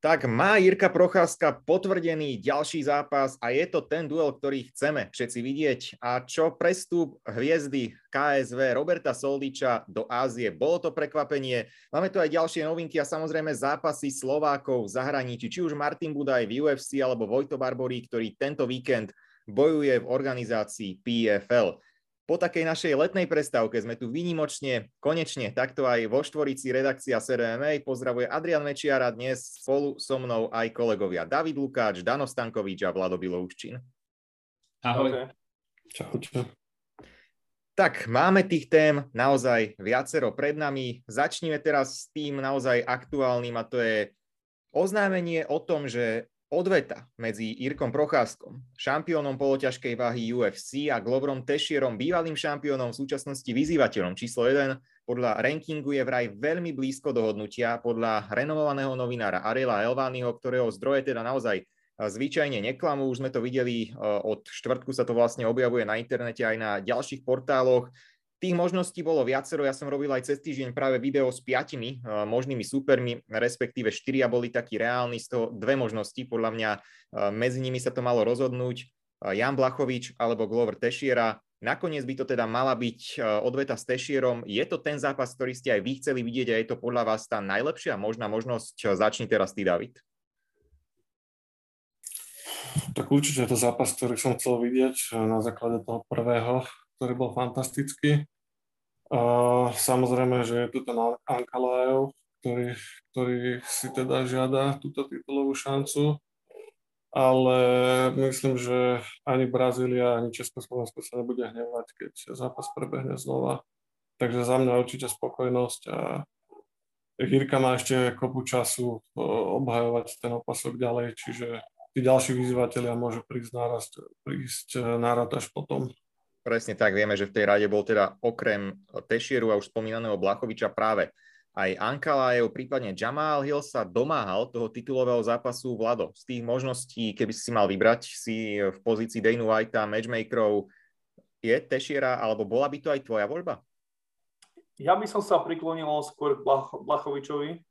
Tak má Jirka Procházka potvrdený ďalší zápas a je to ten duel, ktorý chceme všetci vidieť. A čo prestup hviezdy KSV Roberta Soldiča do Ázie, bolo to prekvapenie. Máme tu aj ďalšie novinky a samozrejme zápasy Slovákov v zahraničí, či už Martin Budaj v UFC alebo Vojto Barborí, ktorý tento víkend bojuje v organizácii PFL. Po takej našej letnej prestávke sme tu výnimočne, konečne, takto aj vo štvorici redakcia SRMA. Pozdravuje Adrian Mečiara dnes spolu so mnou aj kolegovia David Lukáč, Dano Stankovič a Vlado Bilouščin. Ahoj. Okay. Čau, čau. Tak, máme tých tém naozaj viacero pred nami. Začneme teraz s tým naozaj aktuálnym a to je oznámenie o tom, že odveta medzi Irkom Procházkom, šampiónom poloťažkej váhy UFC a Gloverom Tešierom, bývalým šampiónom v súčasnosti vyzývateľom číslo 1, podľa rankingu je vraj veľmi blízko dohodnutia podľa renovovaného novinára Ariela Elványho, ktorého zdroje teda naozaj zvyčajne neklamú. Už sme to videli od štvrtku sa to vlastne objavuje na internete aj na ďalších portáloch. Tých možností bolo viacero, ja som robil aj cez týždeň práve video s piatimi uh, možnými supermi, respektíve štyria boli takí reálni, z toho dve možnosti, podľa mňa uh, medzi nimi sa to malo rozhodnúť uh, Jan Blachovič alebo Glover Tešiera. Nakoniec by to teda mala byť odveta s Tešierom. Je to ten zápas, ktorý ste aj vy chceli vidieť a je to podľa vás tá najlepšia možná možnosť? Začni teraz ty, David. Tak určite je to zápas, ktorý som chcel vidieť na základe toho prvého ktorý bol fantastický. Samozrejme, že je tu ten Ankalaev, ktorý, ktorý si teda žiada túto titulovú šancu, ale myslím, že ani Brazília, ani Československo sa nebude hnevať, keď zápas prebehne znova. Takže za mňa určite spokojnosť a Jirka má ešte kopu času obhajovať ten opasok ďalej, čiže tí ďalší vyzývateľia môžu prísť náraz, prísť nárad až potom. Presne tak, vieme, že v tej rade bol teda okrem Tešieru a už spomínaného Blachoviča práve aj Ankalaev, prípadne Jamal Hill sa domáhal toho titulového zápasu Vlado. Z tých možností, keby si mal vybrať si v pozícii Dana Whitea, matchmakerov, je Tešiera, alebo bola by to aj tvoja voľba? Ja by som sa priklonil skôr k Blach- Blachovičovi,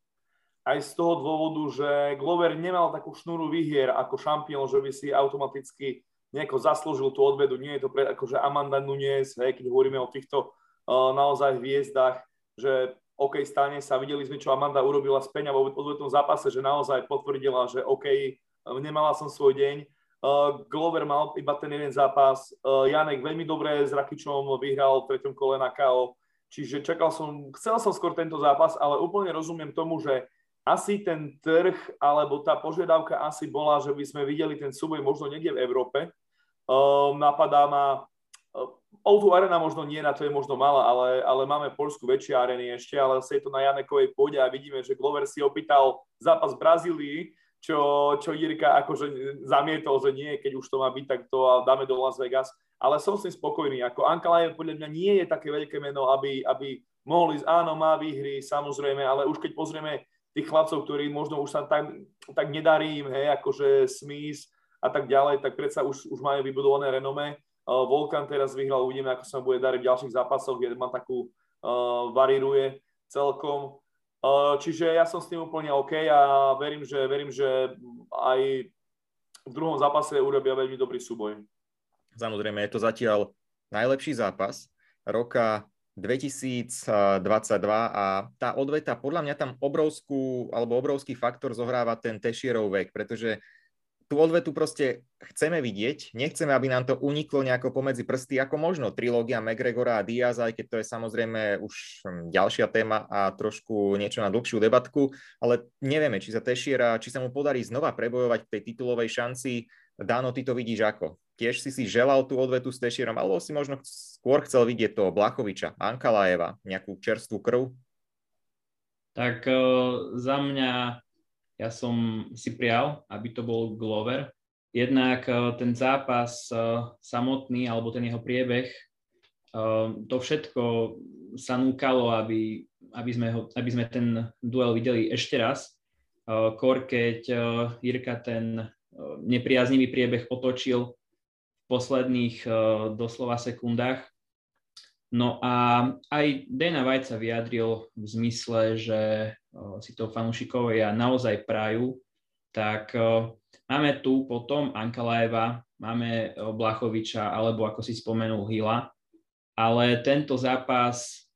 aj z toho dôvodu, že Glover nemal takú šnúru výhier ako šampión, že by si automaticky nejako zaslúžil tú odvedu. Nie je to pre, akože Amanda Nunes, hej, keď hovoríme o týchto uh, naozaj hviezdach, že OK, stane sa, videli sme, čo Amanda urobila z Peňa vo odvetnom zápase, že naozaj potvrdila, že OK, nemala som svoj deň. Uh, Glover mal iba ten jeden zápas, uh, Janek veľmi dobre s Rakičom vyhral v treťom kole na KO, čiže čakal som, chcel som skôr tento zápas, ale úplne rozumiem tomu, že asi ten trh alebo tá požiadavka asi bola, že by sme videli ten súboj možno niekde v Európe. Um, napadá ma uh, O2 Arena možno nie, na to je možno malá, ale, ale máme Polsku väčšie areny ešte, ale je to na Janekovej pôde a vidíme, že Glover si opýtal zápas v Brazílii, čo, čo Jirka akože zamietol, že nie, keď už to má byť, tak to dáme do Las Vegas. Ale som s tým spokojný. Ako Ankalaev podľa mňa nie je také veľké meno, aby, aby mohol ísť, áno, má výhry, samozrejme, ale už keď pozrieme tých chlapcov, ktorí možno už sa tak, tak nedarí im, hej, akože Smith a tak ďalej, tak predsa už, už majú vybudované renome. Uh, Volkan teraz vyhral, uvidíme, ako sa bude dariť v ďalších zápasoch, kde má takú, uh, varíruje celkom. Uh, čiže ja som s tým úplne OK a verím, že, verím, že aj v druhom zápase urobia veľmi dobrý súboj. Samozrejme, je to zatiaľ najlepší zápas roka 2022 a tá odveta, podľa mňa tam obrovskú, alebo obrovský faktor zohráva ten Tešierov vek, pretože tú odvetu proste chceme vidieť, nechceme, aby nám to uniklo nejako pomedzi prsty, ako možno trilógia McGregora a Diaz, aj keď to je samozrejme už hm, ďalšia téma a trošku niečo na dlhšiu debatku, ale nevieme, či sa Tešiera, či sa mu podarí znova prebojovať v tej titulovej šanci. Dáno, ty to vidíš ako? Tiež si si želal tú odvetu s Tešierom, alebo si možno skôr chcel vidieť toho Blachoviča, Ankalajeva, nejakú čerstvú krv? Tak uh, za mňa ja som si prial, aby to bol Glover. Jednak eh, ten zápas eh, samotný, alebo ten jeho priebeh, eh, to všetko sa núkalo, aby, aby, sme, ho, aby sme ten duel videli ešte raz. Kor, keď Jirka ten nepriaznivý priebeh otočil v posledných doslova sekundách. No a aj Dana White sa vyjadril v zmysle, že si to fanúšikovia naozaj prajú, tak máme tu potom Ankalajeva, máme Blachoviča, alebo ako si spomenul Hila, ale tento zápas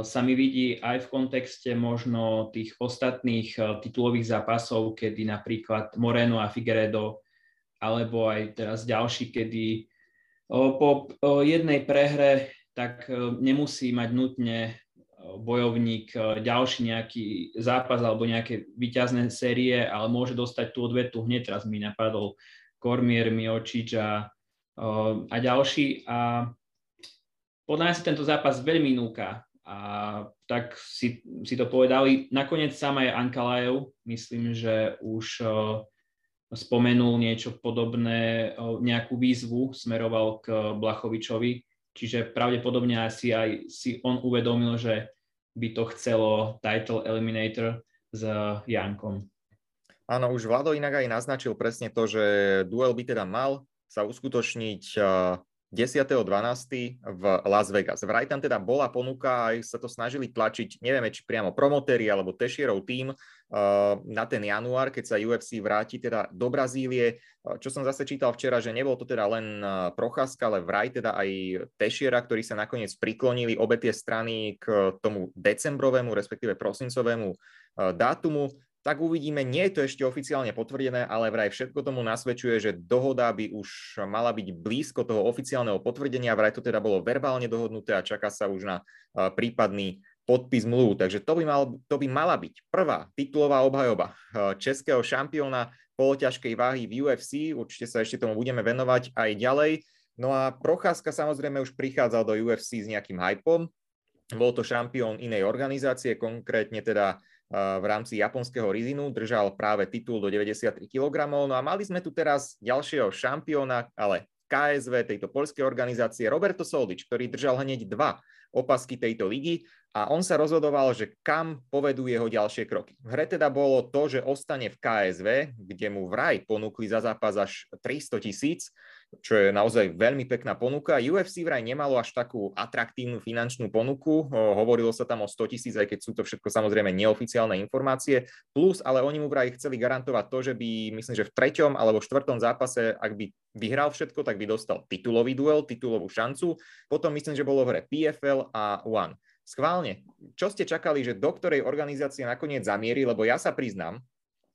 sa mi vidí aj v kontexte možno tých ostatných titulových zápasov, kedy napríklad Moreno a Figueredo, alebo aj teraz ďalší, kedy po jednej prehre tak nemusí mať nutne bojovník ďalší nejaký zápas alebo nejaké výťazné série, ale môže dostať tú odvetu hneď. Teraz mi napadol Kormier, Miočič a, a ďalší. A podľa mňa si tento zápas veľmi núka a tak si, si to povedali. Nakoniec sám aj Ankalajev, myslím, že už uh, spomenul niečo podobné, uh, nejakú výzvu smeroval k Blachovičovi, čiže pravdepodobne asi aj si on uvedomil, že by to chcelo title eliminator s Jankom. Áno, už Vlado inak aj naznačil presne to, že duel by teda mal sa uskutočniť 10.12. v Las Vegas. Vraj tam teda bola ponuka, aj sa to snažili tlačiť, nevieme, či priamo promotéri alebo Tešierov tým uh, na ten január, keď sa UFC vráti teda do Brazílie. Uh, čo som zase čítal včera, že nebol to teda len uh, Procházka, ale vraj teda aj Tešiera, ktorí sa nakoniec priklonili obe tie strany k tomu decembrovému, respektíve prosincovému dátumu tak uvidíme. Nie je to ešte oficiálne potvrdené, ale vraj všetko tomu nasvedčuje, že dohoda by už mala byť blízko toho oficiálneho potvrdenia. Vraj to teda bolo verbálne dohodnuté a čaká sa už na prípadný podpis mluv. Takže to by, mal, to by mala byť prvá titulová obhajoba českého šampióna poloťažkej váhy v UFC. Určite sa ešte tomu budeme venovať aj ďalej. No a Procházka samozrejme už prichádzal do UFC s nejakým hypom. Bol to šampión inej organizácie, konkrétne teda v rámci japonského Rizinu, držal práve titul do 93 kg. No a mali sme tu teraz ďalšieho šampióna, ale KSV tejto poľskej organizácie, Roberto Soldič, ktorý držal hneď dva opasky tejto ligy a on sa rozhodoval, že kam povedú jeho ďalšie kroky. V hre teda bolo to, že ostane v KSV, kde mu vraj ponúkli za zápas až 300 tisíc, čo je naozaj veľmi pekná ponuka. UFC vraj nemalo až takú atraktívnu finančnú ponuku, hovorilo sa tam o 100 tisíc, aj keď sú to všetko samozrejme neoficiálne informácie, plus ale oni mu vraj chceli garantovať to, že by, myslím, že v treťom alebo štvrtom zápase, ak by vyhral všetko, tak by dostal titulový duel, titulovú šancu. Potom myslím, že bolo v hre PFL a One. Schválne, čo ste čakali, že do ktorej organizácie nakoniec zamierí, lebo ja sa priznám,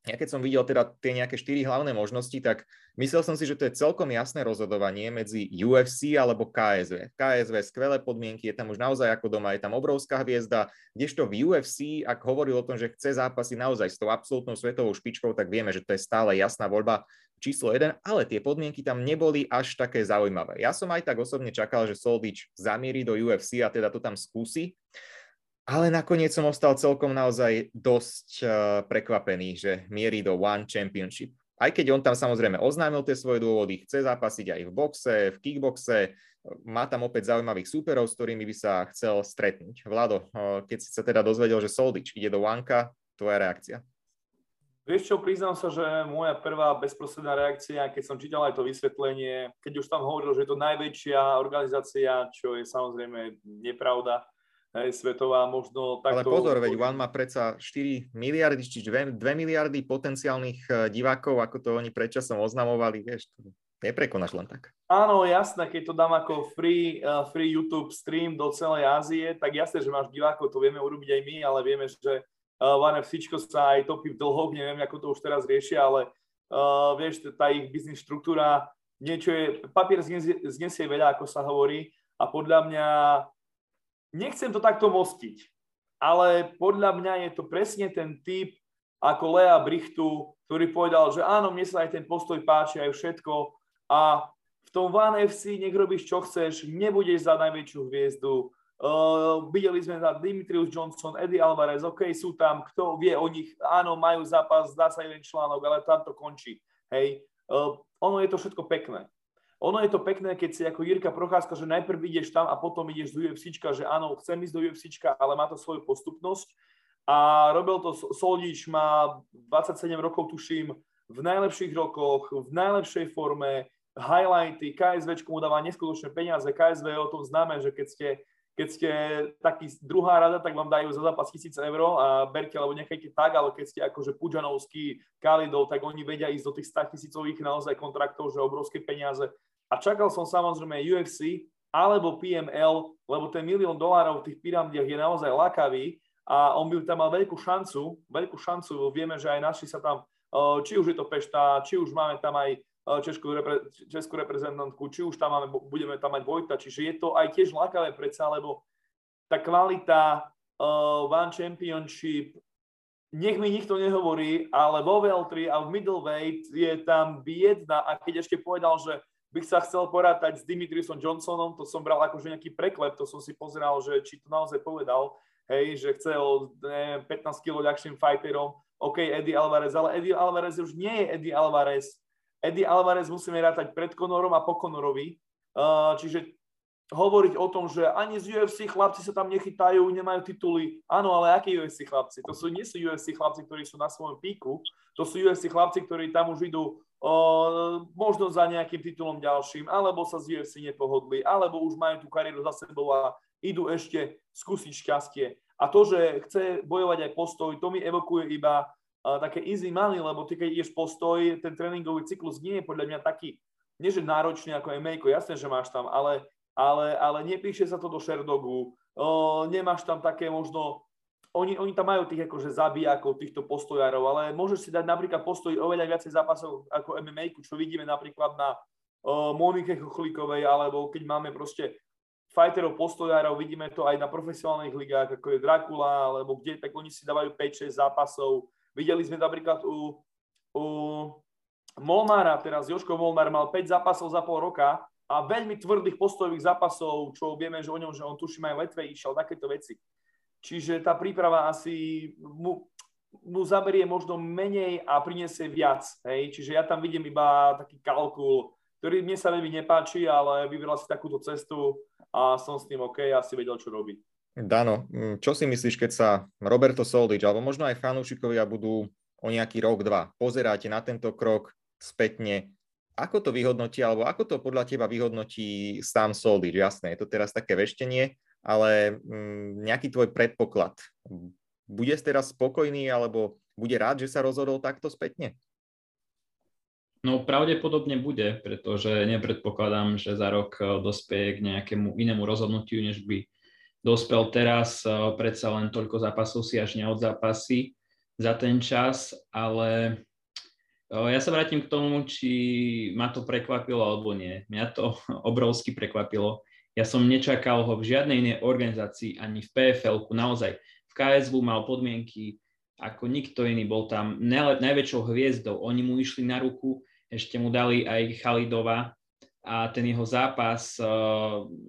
ja keď som videl teda tie nejaké štyri hlavné možnosti, tak myslel som si, že to je celkom jasné rozhodovanie medzi UFC alebo KSV. KSV skvelé podmienky, je tam už naozaj ako doma, je tam obrovská hviezda, kdežto v UFC, ak hovoril o tom, že chce zápasy naozaj s tou absolútnou svetovou špičkou, tak vieme, že to je stále jasná voľba číslo 1, ale tie podmienky tam neboli až také zaujímavé. Ja som aj tak osobne čakal, že Soldič zamierí do UFC a teda to tam skúsi, ale nakoniec som ostal celkom naozaj dosť uh, prekvapený, že mierí do One Championship. Aj keď on tam samozrejme oznámil tie svoje dôvody, chce zápasiť aj v boxe, v kickboxe, má tam opäť zaujímavých súperov, s ktorými by sa chcel stretnúť. Vlado, uh, keď si sa teda dozvedel, že Soldič ide do Wanka, tvoja reakcia? Vieš čo, priznám sa, že moja prvá bezprostredná reakcia, keď som čítal aj to vysvetlenie, keď už tam hovoril, že je to najväčšia organizácia, čo je samozrejme nepravda, hej, svetová možno takto... Ale pozor, veď One má predsa 4 miliardy, čiže 2, 2 miliardy potenciálnych e, divákov, ako to oni predčasom oznamovali, vieš, to neprekonáš len tak. Áno, jasné, keď to dám ako free, uh, free YouTube stream do celej Ázie, tak jasné, že máš divákov, to vieme urobiť aj my, ale vieme, že uh, One FC sa aj topí v dlhoch, neviem, ako to už teraz riešia, ale uh, vieš, tá ich biznis štruktúra, niečo je, papier znesie, znesie veľa, ako sa hovorí, a podľa mňa nechcem to takto mostiť, ale podľa mňa je to presne ten typ ako Lea Brichtu, ktorý povedal, že áno, mne sa aj ten postoj páči, aj všetko a v tom One FC nech robíš čo chceš, nebudeš za najväčšiu hviezdu. Uh, videli sme za Dimitrius Johnson, Eddie Alvarez, OK, sú tam, kto vie o nich, áno, majú zápas, zdá sa jeden článok, ale tam to končí. Hej, uh, ono je to všetko pekné. Ono je to pekné, keď si ako Jirka Procházka, že najprv ideš tam a potom ideš do UFC, že áno, chcem ísť do UFC, ale má to svoju postupnosť. A robil to Soldič, má 27 rokov, tuším, v najlepších rokoch, v najlepšej forme, highlighty, KSV mu dáva neskutočné peniaze, KSV je o tom známe, že keď ste keď ste taký druhá rada, tak vám dajú za zápas 1000 eur a berte, alebo nechajte tak, ale keď ste akože Pudžanovský, Kalidov, tak oni vedia ísť do tých 100 tisícových naozaj kontraktov, že obrovské peniaze. A čakal som samozrejme UFC alebo PML, lebo ten milión dolárov v tých pyramidách je naozaj lakavý a on by tam mal veľkú šancu, veľkú šancu, vieme, že aj naši sa tam, eh, či už je to Pešta, či už máme tam aj eh, českú, repre, českú reprezentantku, či už tam máme, budeme tam mať Vojta, čiže je to aj tiež lakavé predsa, lebo tá kvalita uh, One Championship, nech mi nikto nehovorí, ale vo Veltri a v middleweight je tam biedna a keď ešte povedal, že bych sa chcel porátať s Dimitrisom Johnsonom, to som bral akože nejaký preklep, to som si pozeral, že či to naozaj povedal, hej, že chce o neviem, 15 kg ľahším fighterom, OK, Eddie Alvarez, ale Eddie Alvarez už nie je Eddie Alvarez. Eddie Alvarez musíme rátať pred Conorom a po Conorovi, uh, čiže hovoriť o tom, že ani z UFC chlapci sa tam nechytajú, nemajú tituly. Áno, ale akí UFC chlapci? To sú, nie sú UFC chlapci, ktorí sú na svojom píku, to sú UFC chlapci, ktorí tam už idú možno za nejakým titulom ďalším, alebo sa z UFC nepohodli, alebo už majú tú kariéru za sebou a idú ešte skúsiť šťastie. A to, že chce bojovať aj postoj, to mi evokuje iba také easy money, lebo ty keď ideš postoj, ten tréningový cyklus nie je podľa mňa taký, nie že náročný ako MMA, jasné, že máš tam, ale ale, ale nepíše sa to do Sherdogu, nemáš tam také možno, oni, oni tam majú tých akože zabijakov, týchto postojárov, ale môžeš si dať napríklad postoj oveľa viacej zápasov ako MMA, čo vidíme napríklad na o, Monike Chochlíkovej, alebo keď máme proste fighterov, postojárov, vidíme to aj na profesionálnych ligách, ako je Dracula, alebo kde, tak oni si dávajú 5-6 zápasov. Videli sme napríklad u, u Molnára, teraz Joško Molnár mal 5 zápasov za pol roka a veľmi tvrdých postojových zápasov, čo vieme, že o ňom, že on tuším aj letve išiel, takéto veci. Čiže tá príprava asi mu, mu zaberie možno menej a priniesie viac. Hej? Čiže ja tam vidím iba taký kalkul, ktorý mne sa veľmi nepáči, ale vybral si takúto cestu a som s tým OK a si vedel, čo robiť. Dano, mm, čo si myslíš, keď sa Roberto Soldič, alebo možno aj fanúšikovia budú o nejaký rok, dva pozeráte na tento krok spätne, ako to vyhodnotí, alebo ako to podľa teba vyhodnotí sám Soldič? Jasné, je to teraz také veštenie, ale mm, nejaký tvoj predpoklad. Bude teraz spokojný, alebo bude rád, že sa rozhodol takto spätne? No pravdepodobne bude, pretože nepredpokladám, že za rok eh, dospeje k nejakému inému rozhodnutiu, než by dospel teraz. Eh, predsa len toľko zápasov si až neodzápasí za ten čas, ale ja sa vrátim k tomu, či ma to prekvapilo alebo nie. Mňa to obrovsky prekvapilo. Ja som nečakal ho v žiadnej inej organizácii, ani v PFL-ku. Naozaj, v KSV mal podmienky ako nikto iný. Bol tam najväčšou hviezdou. Oni mu išli na ruku, ešte mu dali aj Chalidova a ten jeho zápas,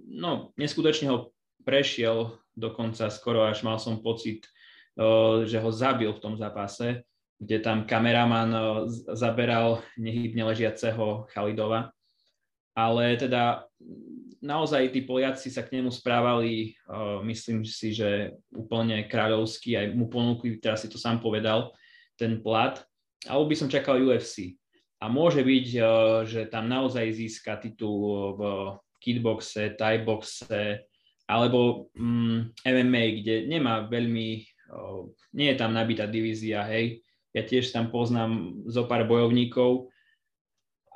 no, neskutočne ho prešiel, dokonca skoro až mal som pocit, že ho zabil v tom zápase kde tam kameraman eh, zaberal nehybne ležiaceho Chalidova. Ale teda naozaj tí Poliaci sa k nemu správali, uh, myslím si, že úplne kráľovský, aj mu ponúkli, teraz si to sám povedal, ten plat. Alebo by som čakal UFC. A môže byť, uh, že tam naozaj získa titul v kickboxe, thaiboxe, alebo um, mm, MMA, kde nemá veľmi, uh, nie je tam nabitá divízia, hej, ja tiež tam poznám zo pár bojovníkov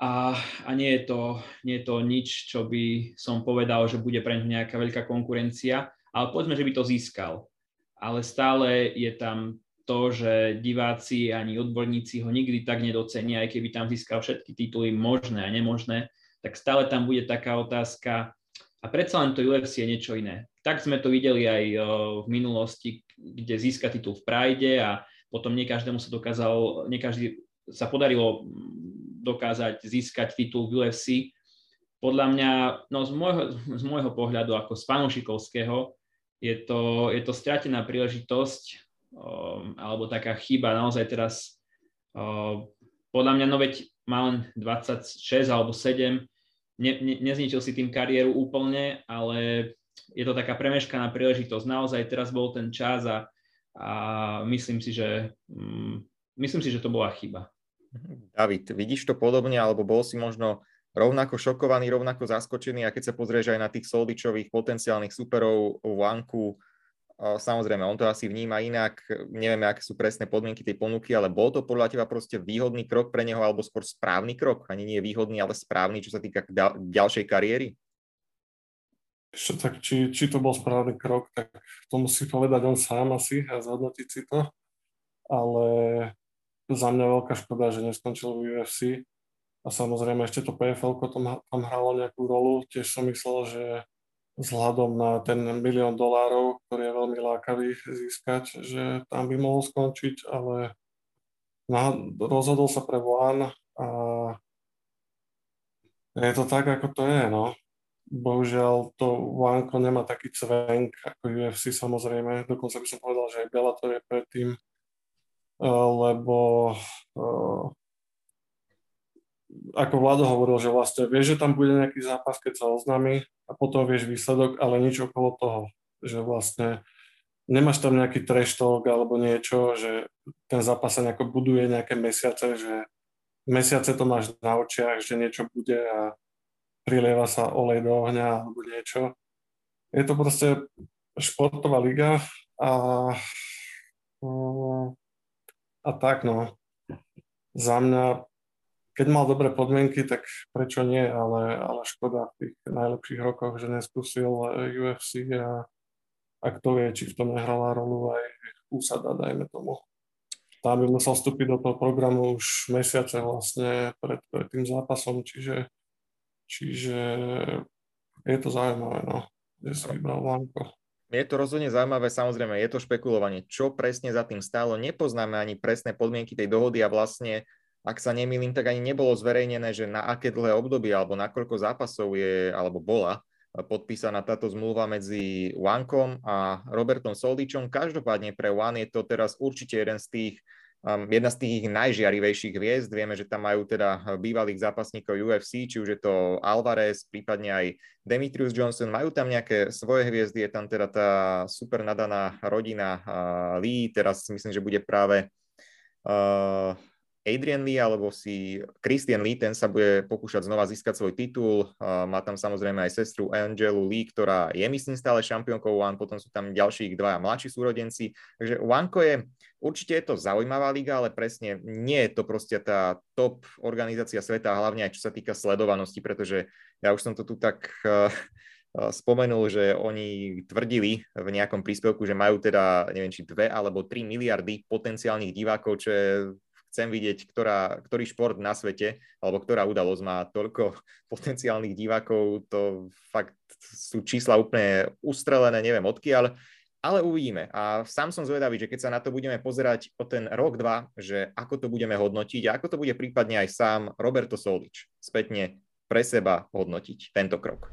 a, a nie, je to, nie je to nič, čo by som povedal, že bude pre nejaká veľká konkurencia, ale povedzme, že by to získal. Ale stále je tam to, že diváci ani odborníci ho nikdy tak nedocenia, aj keby tam získal všetky tituly možné a nemožné, tak stále tam bude taká otázka, a predsa len to UFC je niečo iné. Tak sme to videli aj v minulosti, kde získa titul v Pride a potom nie každému sa dokázal, nie každý sa podarilo dokázať získať titul v UFC. Podľa mňa, no z môjho, z môjho pohľadu ako z fanúšikovského, je to, je to stratená príležitosť um, alebo taká chyba naozaj teraz um, podľa mňa, no veď má len 26 alebo 7, ne, ne, nezničil si tým kariéru úplne, ale je to taká premeškaná príležitosť. Naozaj teraz bol ten čas a a myslím si, že, mm, myslím si, že to bola chyba. David, vidíš to podobne, alebo bol si možno rovnako šokovaný, rovnako zaskočený a keď sa pozrieš aj na tých Soldičových potenciálnych superov Vanku, Samozrejme, on to asi vníma inak, nevieme, aké sú presné podmienky tej ponuky, ale bol to podľa teba proste výhodný krok pre neho, alebo skôr správny krok? Ani nie výhodný, ale správny, čo sa týka ďalšej kariéry? Ešte tak, či, či to bol správny krok, tak to musí povedať on sám asi a zhodnotiť si to. Ale za mňa veľká škoda, že neskončil v UFC. A samozrejme ešte to PFL tam, tam hralo nejakú rolu. Tiež som myslel, že vzhľadom na ten milión dolárov, ktorý je veľmi lákavý získať, že tam by mohol skončiť, ale rozhodol sa pre One a je to tak, ako to je, no. Bohužiaľ to Wanko nemá taký cvenk ako UFC samozrejme, dokonca by som povedal, že aj Bellator je predtým, lebo eh, ako Vlado hovoril, že vlastne vieš, že tam bude nejaký zápas, keď sa oznámi a potom vieš výsledok, ale nič okolo toho. Že vlastne nemáš tam nejaký talk alebo niečo, že ten zápas sa nejako buduje nejaké mesiace, že mesiace to máš na očiach, že niečo bude a prilieva sa olej do ohňa alebo niečo. Je to proste športová liga a, a tak no. Za mňa keď mal dobré podmienky, tak prečo nie, ale, ale škoda v tých najlepších rokoch, že neskúsil UFC a, a kto vie, či v tom nehrala rolu aj úsada, dajme tomu. Tam by musel vstúpiť do toho programu už mesiace vlastne pred, pred tým zápasom, čiže, čiže je to zaujímavé, no, že si vybral Lanko. Je to rozhodne zaujímavé, samozrejme, je to špekulovanie. Čo presne za tým stálo, nepoznáme ani presné podmienky tej dohody a vlastne ak sa nemýlim, tak ani nebolo zverejnené, že na aké dlhé obdobie alebo na koľko zápasov je alebo bola podpísaná táto zmluva medzi Wankom a Robertom Soldičom. Každopádne pre One je to teraz určite jeden z tých, um, jedna z tých najžiarivejších hviezd. Vieme, že tam majú teda bývalých zápasníkov UFC, či už je to Alvarez, prípadne aj Demetrius Johnson. Majú tam nejaké svoje hviezdy, je tam teda tá super nadaná rodina uh, Lee, teraz myslím, že bude práve uh, Adrian Lee alebo si Christian Lee, ten sa bude pokúšať znova získať svoj titul. Má tam samozrejme aj sestru Angelu Lee, ktorá je myslím stále šampiónkou One, potom sú tam ďalší dvaja mladší súrodenci. Takže Oneko je, určite je to zaujímavá liga, ale presne nie je to proste tá top organizácia sveta, hlavne aj čo sa týka sledovanosti, pretože ja už som to tu tak spomenul, že oni tvrdili v nejakom príspevku, že majú teda, neviem, či dve alebo 3 miliardy potenciálnych divákov, čo je chcem vidieť, ktorá, ktorý šport na svete alebo ktorá udalosť má toľko potenciálnych divákov, to fakt sú čísla úplne ustrelené, neviem odkiaľ, ale uvidíme. A sám som zvedavý, že keď sa na to budeme pozerať o ten rok, dva, že ako to budeme hodnotiť a ako to bude prípadne aj sám Roberto Solič spätne pre seba hodnotiť tento krok.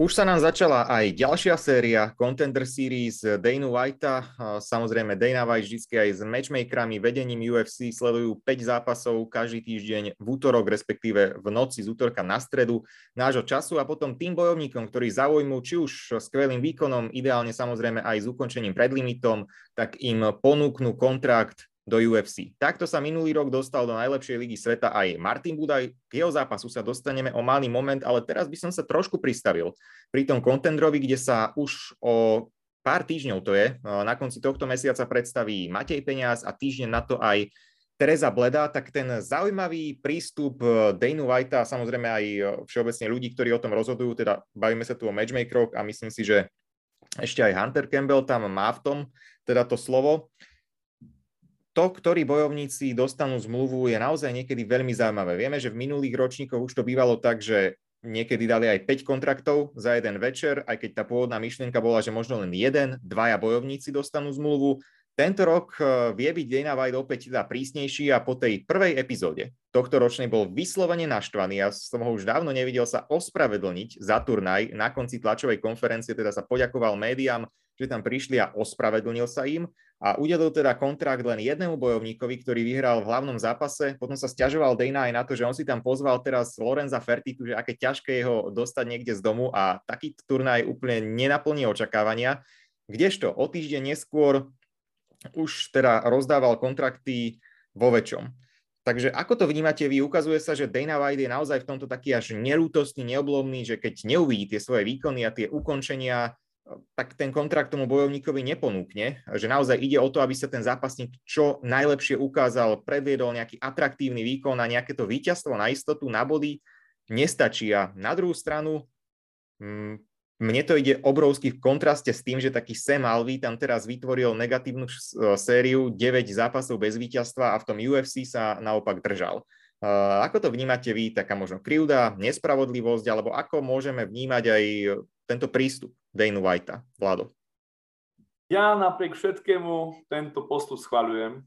Už sa nám začala aj ďalšia séria Contender Series Dana Whitea. Samozrejme, Dana White vždy aj s matchmakerami, vedením UFC sledujú 5 zápasov každý týždeň v útorok, respektíve v noci z útorka na stredu nášho času a potom tým bojovníkom, ktorí zaujmú či už skvelým výkonom, ideálne samozrejme aj s ukončením pred limitom, tak im ponúknú kontrakt do UFC. Takto sa minulý rok dostal do najlepšej ligy sveta aj Martin Budaj. K jeho zápasu sa dostaneme o malý moment, ale teraz by som sa trošku pristavil pri tom kontendrovi, kde sa už o pár týždňov to je, na konci tohto mesiaca predstaví Matej Peniaz a týždeň na to aj Teresa Bleda, tak ten zaujímavý prístup Dana Whitea a samozrejme aj všeobecne ľudí, ktorí o tom rozhodujú, teda bavíme sa tu o matchmakeroch a myslím si, že ešte aj Hunter Campbell tam má v tom teda to slovo to, ktorí bojovníci dostanú zmluvu, je naozaj niekedy veľmi zaujímavé. Vieme, že v minulých ročníkoch už to bývalo tak, že niekedy dali aj 5 kontraktov za jeden večer, aj keď tá pôvodná myšlienka bola, že možno len jeden, dvaja bojovníci dostanú zmluvu. Tento rok eh, vie byť Dana White opäť teda prísnejší a po tej prvej epizóde tohto ročnej bol vyslovene naštvaný. Ja som ho už dávno nevidel sa ospravedlniť za turnaj. Na konci tlačovej konferencie teda sa poďakoval médiám, že tam prišli a ospravedlnil sa im a udelil teda kontrakt len jednému bojovníkovi, ktorý vyhral v hlavnom zápase. Potom sa stiažoval Dana aj na to, že on si tam pozval teraz Lorenza Fertitu, že aké ťažké je ho dostať niekde z domu a taký turnaj úplne nenaplní očakávania. Kdežto o týždeň neskôr už teda rozdával kontrakty vo väčšom. Takže ako to vnímate vy? Ukazuje sa, že Dana White je naozaj v tomto taký až nelútostný, neoblomný, že keď neuvidí tie svoje výkony a tie ukončenia, tak ten kontrakt tomu bojovníkovi neponúkne. Že naozaj ide o to, aby sa ten zápasník čo najlepšie ukázal, predviedol nejaký atraktívny výkon a nejaké to víťazstvo na istotu, na body nestačí. A na druhú stranu, mm, mne to ide obrovsky v kontraste s tým, že taký Sam Alvey tam teraz vytvoril negatívnu e, sériu 9 zápasov bez víťazstva a v tom UFC sa naopak držal. Uh, ako to vnímate vy, taká možno krivda, nespravodlivosť, alebo ako môžeme vnímať aj tento prístup Dana Whitea, Vlado? Ja napriek všetkému tento postup schvaľujem.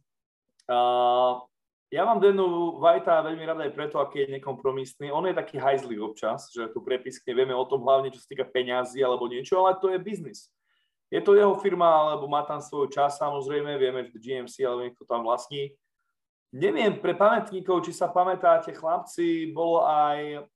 Uh, ja mám Denu Vajta veľmi rada aj preto, aký je nekompromisný. On je taký hajzlý občas, že tu prepiskne vieme o tom hlavne, čo sa týka peňazí alebo niečo, ale to je biznis. Je to jeho firma, alebo má tam svoj čas, samozrejme, vieme, že GMC alebo niekto tam vlastní. Neviem, pre pamätníkov, či sa pamätáte, chlapci, bolo aj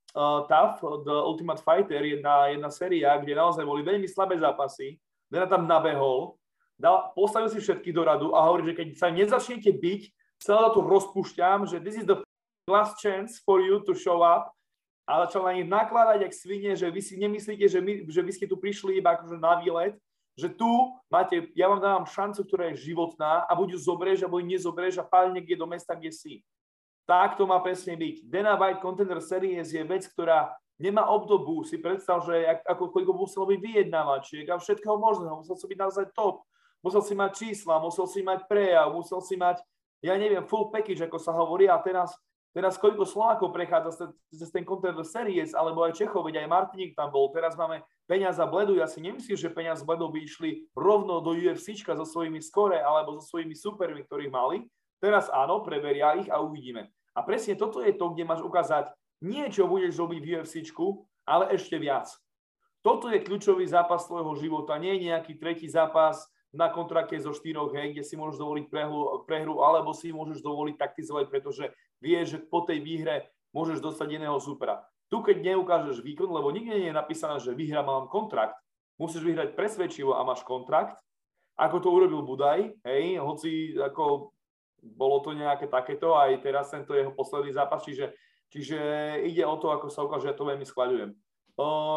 TAF, The Ultimate Fighter, jedna, jedna séria, kde naozaj boli veľmi slabé zápasy. Dena tam nabehol, dal, postavil si všetky do radu a hovorí, že keď sa nezačnete byť, celé to rozpúšťam, že this is the last chance for you to show up a začal na nich nakladať jak svine, že vy si nemyslíte, že, my, že vy ste tu prišli iba akože na výlet, že tu máte, ja vám dávam šancu, ktorá je životná a buď ju zoberieš, alebo ju nezoberieš a páli niekde do mesta, kde si. Tak to má presne byť. Dana White Contender Series je vec, ktorá nemá obdobu. Si predstav, že ako koľko muselo byť vyjednávačiek a všetkého možného. Musel si byť naozaj top. Musel si mať čísla, musel si mať prejav, musel si mať ja neviem, full package, ako sa hovorí, a teraz, teraz koľko Slovákov prechádza cez ten Contender Series, alebo aj Čechov, veď aj Martiník tam bol, teraz máme peniaza Bledu, ja si nemyslím, že peniaz Bledu by išli rovno do UFCčka so svojimi skore alebo so svojimi supermi, ktorých mali. Teraz áno, preveria ich a uvidíme. A presne toto je to, kde máš ukázať nie, čo budeš robiť v UFCčku, ale ešte viac. Toto je kľúčový zápas tvojho života, nie nejaký tretí zápas, na kontrakte zo štyroch, hej, kde si môžeš dovoliť prehru, prehru, alebo si môžeš dovoliť taktizovať, pretože vieš, že po tej výhre môžeš dostať iného supera. Tu, keď neukážeš výkon, lebo nikde nie je napísané, že vyhra mám kontrakt, musíš vyhrať presvedčivo a máš kontrakt, ako to urobil Budaj, hej, hoci ako bolo to nejaké takéto, aj teraz tento jeho posledný zápas, čiže, čiže ide o to, ako sa ukáže, ja to veľmi schváľujem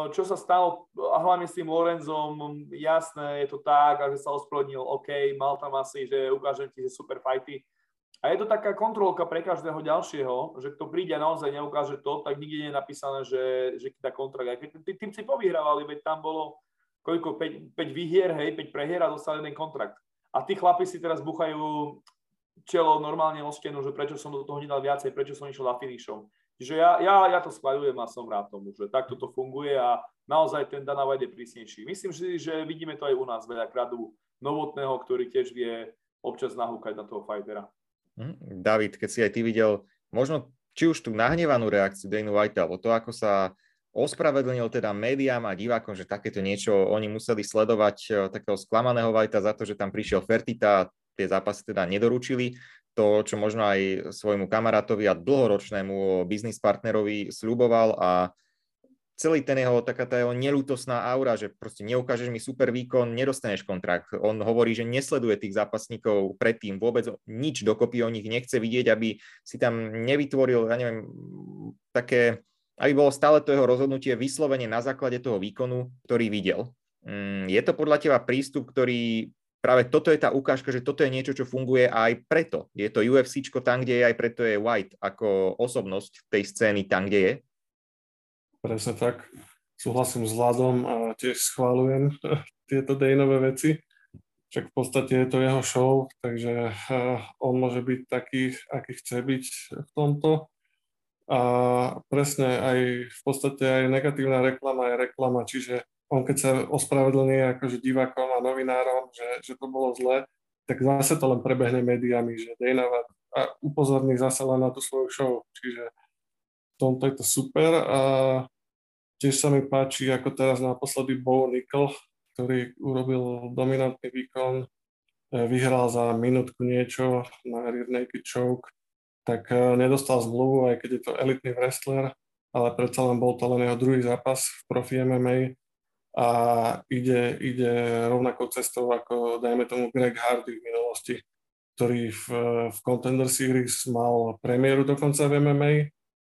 čo sa stalo, a hlavne s tým Lorenzom, jasné, je to tak, a že sa ospravedlnil, OK, mal tam asi, že ukážem ti, že super fighty. A je to taká kontrolka pre každého ďalšieho, že kto príde a naozaj neukáže to, tak nikde nie je napísané, že, že dá kontrakt. Aj keď tým si povyhrávali, veď tam bolo koľko, 5, 5 výhier, hej, 5 prehier a dostali jeden kontrakt. A tí chlapi si teraz buchajú čelo normálne o stenu, že prečo som do toho nedal viacej, prečo som išiel na finishom. Čiže ja, ja, ja to schváľujem a som rád tomu, že takto to funguje a naozaj ten Dana White je prísnejší. Myslím si, že vidíme to aj u nás veľakrát u Novotného, ktorý tiež vie občas nahúkať na toho fightera. Hm, David, keď si aj ty videl možno či už tú nahnevanú reakciu Dana White, alebo to, ako sa ospravedlnil teda médiám a divákom, že takéto niečo oni museli sledovať e, takého sklamaného Whitea za to, že tam prišiel Fertita a tie zápasy teda nedoručili to, čo možno aj svojmu kamarátovi a dlhoročnému biznis partnerovi sľuboval a celý ten jeho, taká tá jeho nelútosná aura, že proste neukážeš mi super výkon, nedostaneš kontrakt. On hovorí, že nesleduje tých zápasníkov predtým, vôbec nič dokopy o nich nechce vidieť, aby si tam nevytvoril, ja neviem, také, aby bolo stále to jeho rozhodnutie vyslovene na základe toho výkonu, ktorý videl. Mm, je to podľa teba prístup, ktorý práve toto je tá ukážka, že toto je niečo, čo funguje aj preto. Je to UFC tam, kde je, aj preto je White ako osobnosť tej scény tam, kde je. Presne tak. Súhlasím s Vladom a tiež schválujem tieto dejnové veci. Však v podstate je to jeho show, takže eh, on môže byť taký, aký chce byť v tomto. A presne aj v podstate aj negatívna reklama je reklama, čiže on keď sa ospravedlní akože divákom a novinárom, že, že to bolo zle, tak zase to len prebehne médiami, že Dana a upozorní zase len na tú svoju show. Čiže v tomto je to super a tiež sa mi páči, ako teraz naposledy Bo Nickel, ktorý urobil dominantný výkon, e, vyhral za minútku niečo na Rear Naked Choke, tak e, nedostal zmluvu, aj keď je to elitný wrestler, ale predsa len bol to len jeho druhý zápas v profi MMA a ide, ide rovnakou cestou ako, dajme tomu, Greg Hardy v minulosti. ktorý v, v Contender Series mal premiéru dokonca v MMA.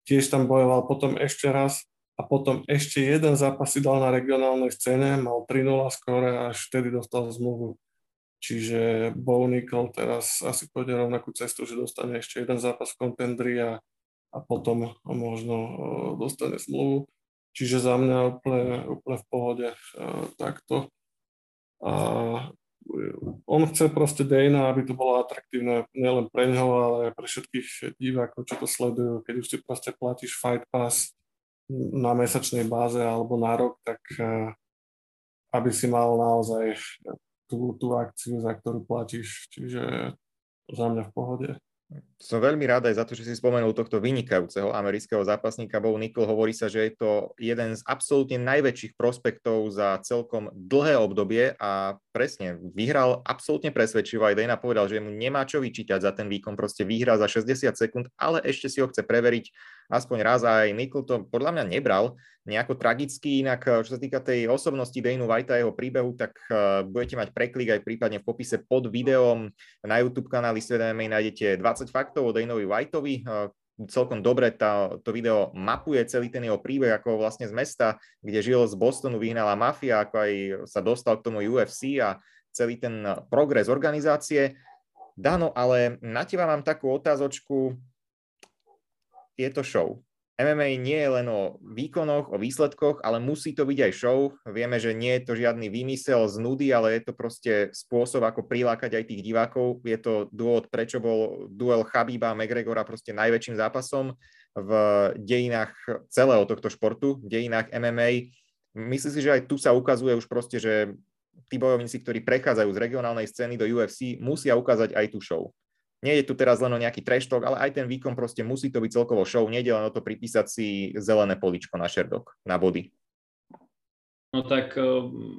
Tiež tam bojoval potom ešte raz a potom ešte jeden zápas si dal na regionálnej scéne, mal 3-0 skore a až vtedy dostal zmluvu. Čiže Bo Nickel teraz asi pôjde rovnakú cestu, že dostane ešte jeden zápas v kontendri a, a potom možno dostane zmluvu. Čiže za mňa úplne, úplne v pohode takto. A on chce proste Dana, aby to bolo atraktívne nielen pre ňoho, ale aj pre všetkých divákov, čo to sledujú. Keď už si proste platíš Fight Pass na mesačnej báze alebo na rok, tak eh, aby si mal naozaj tú, tú akciu, za ktorú platíš. Čiže za mňa v pohode. Som veľmi rád aj za to, že si spomenul tohto vynikajúceho amerického zápasníka Bo Nickel. Hovorí sa, že je to jeden z absolútne najväčších prospektov za celkom dlhé obdobie a presne vyhral absolútne presvedčivo. Aj Dana povedal, že mu nemá čo vyčítať za ten výkon, proste vyhrá za 60 sekúnd, ale ešte si ho chce preveriť aspoň raz a aj Nickel to podľa mňa nebral nejako tragicky. Inak, eh, čo sa týka tej osobnosti Danu Whitea a jeho príbehu, tak uh, budete mať preklik aj prípadne v popise pod videom na YouTube kanáli Svedomej nájdete 20 faktov o Danovi Whiteovi. Uh, celkom dobre tá, to video mapuje celý ten jeho príbeh, ako vlastne z mesta, kde žil z Bostonu, vyhnala mafia, ako aj sa dostal k tomu UFC a celý ten progres organizácie. Dano, ale na teba mám takú otázočku. Je to show. MMA nie je len o výkonoch, o výsledkoch, ale musí to byť aj show. Vieme, že nie je to žiadny výmysel z nudy, ale je to proste spôsob, ako prilákať aj tých divákov. Je to dôvod, prečo bol duel Chabíba a McGregora proste najväčším zápasom v dejinách celého tohto športu, v dejinách MMA. Myslím si, že aj tu sa ukazuje už proste, že tí bojovníci, ktorí prechádzajú z regionálnej scény do UFC, musia ukázať aj tú show. Nie je tu teraz len o nejaký talk, ale aj ten výkon proste musí to byť celkovo show. Nie len o to pripísať si zelené poličko na šerdok, na body. No tak eh,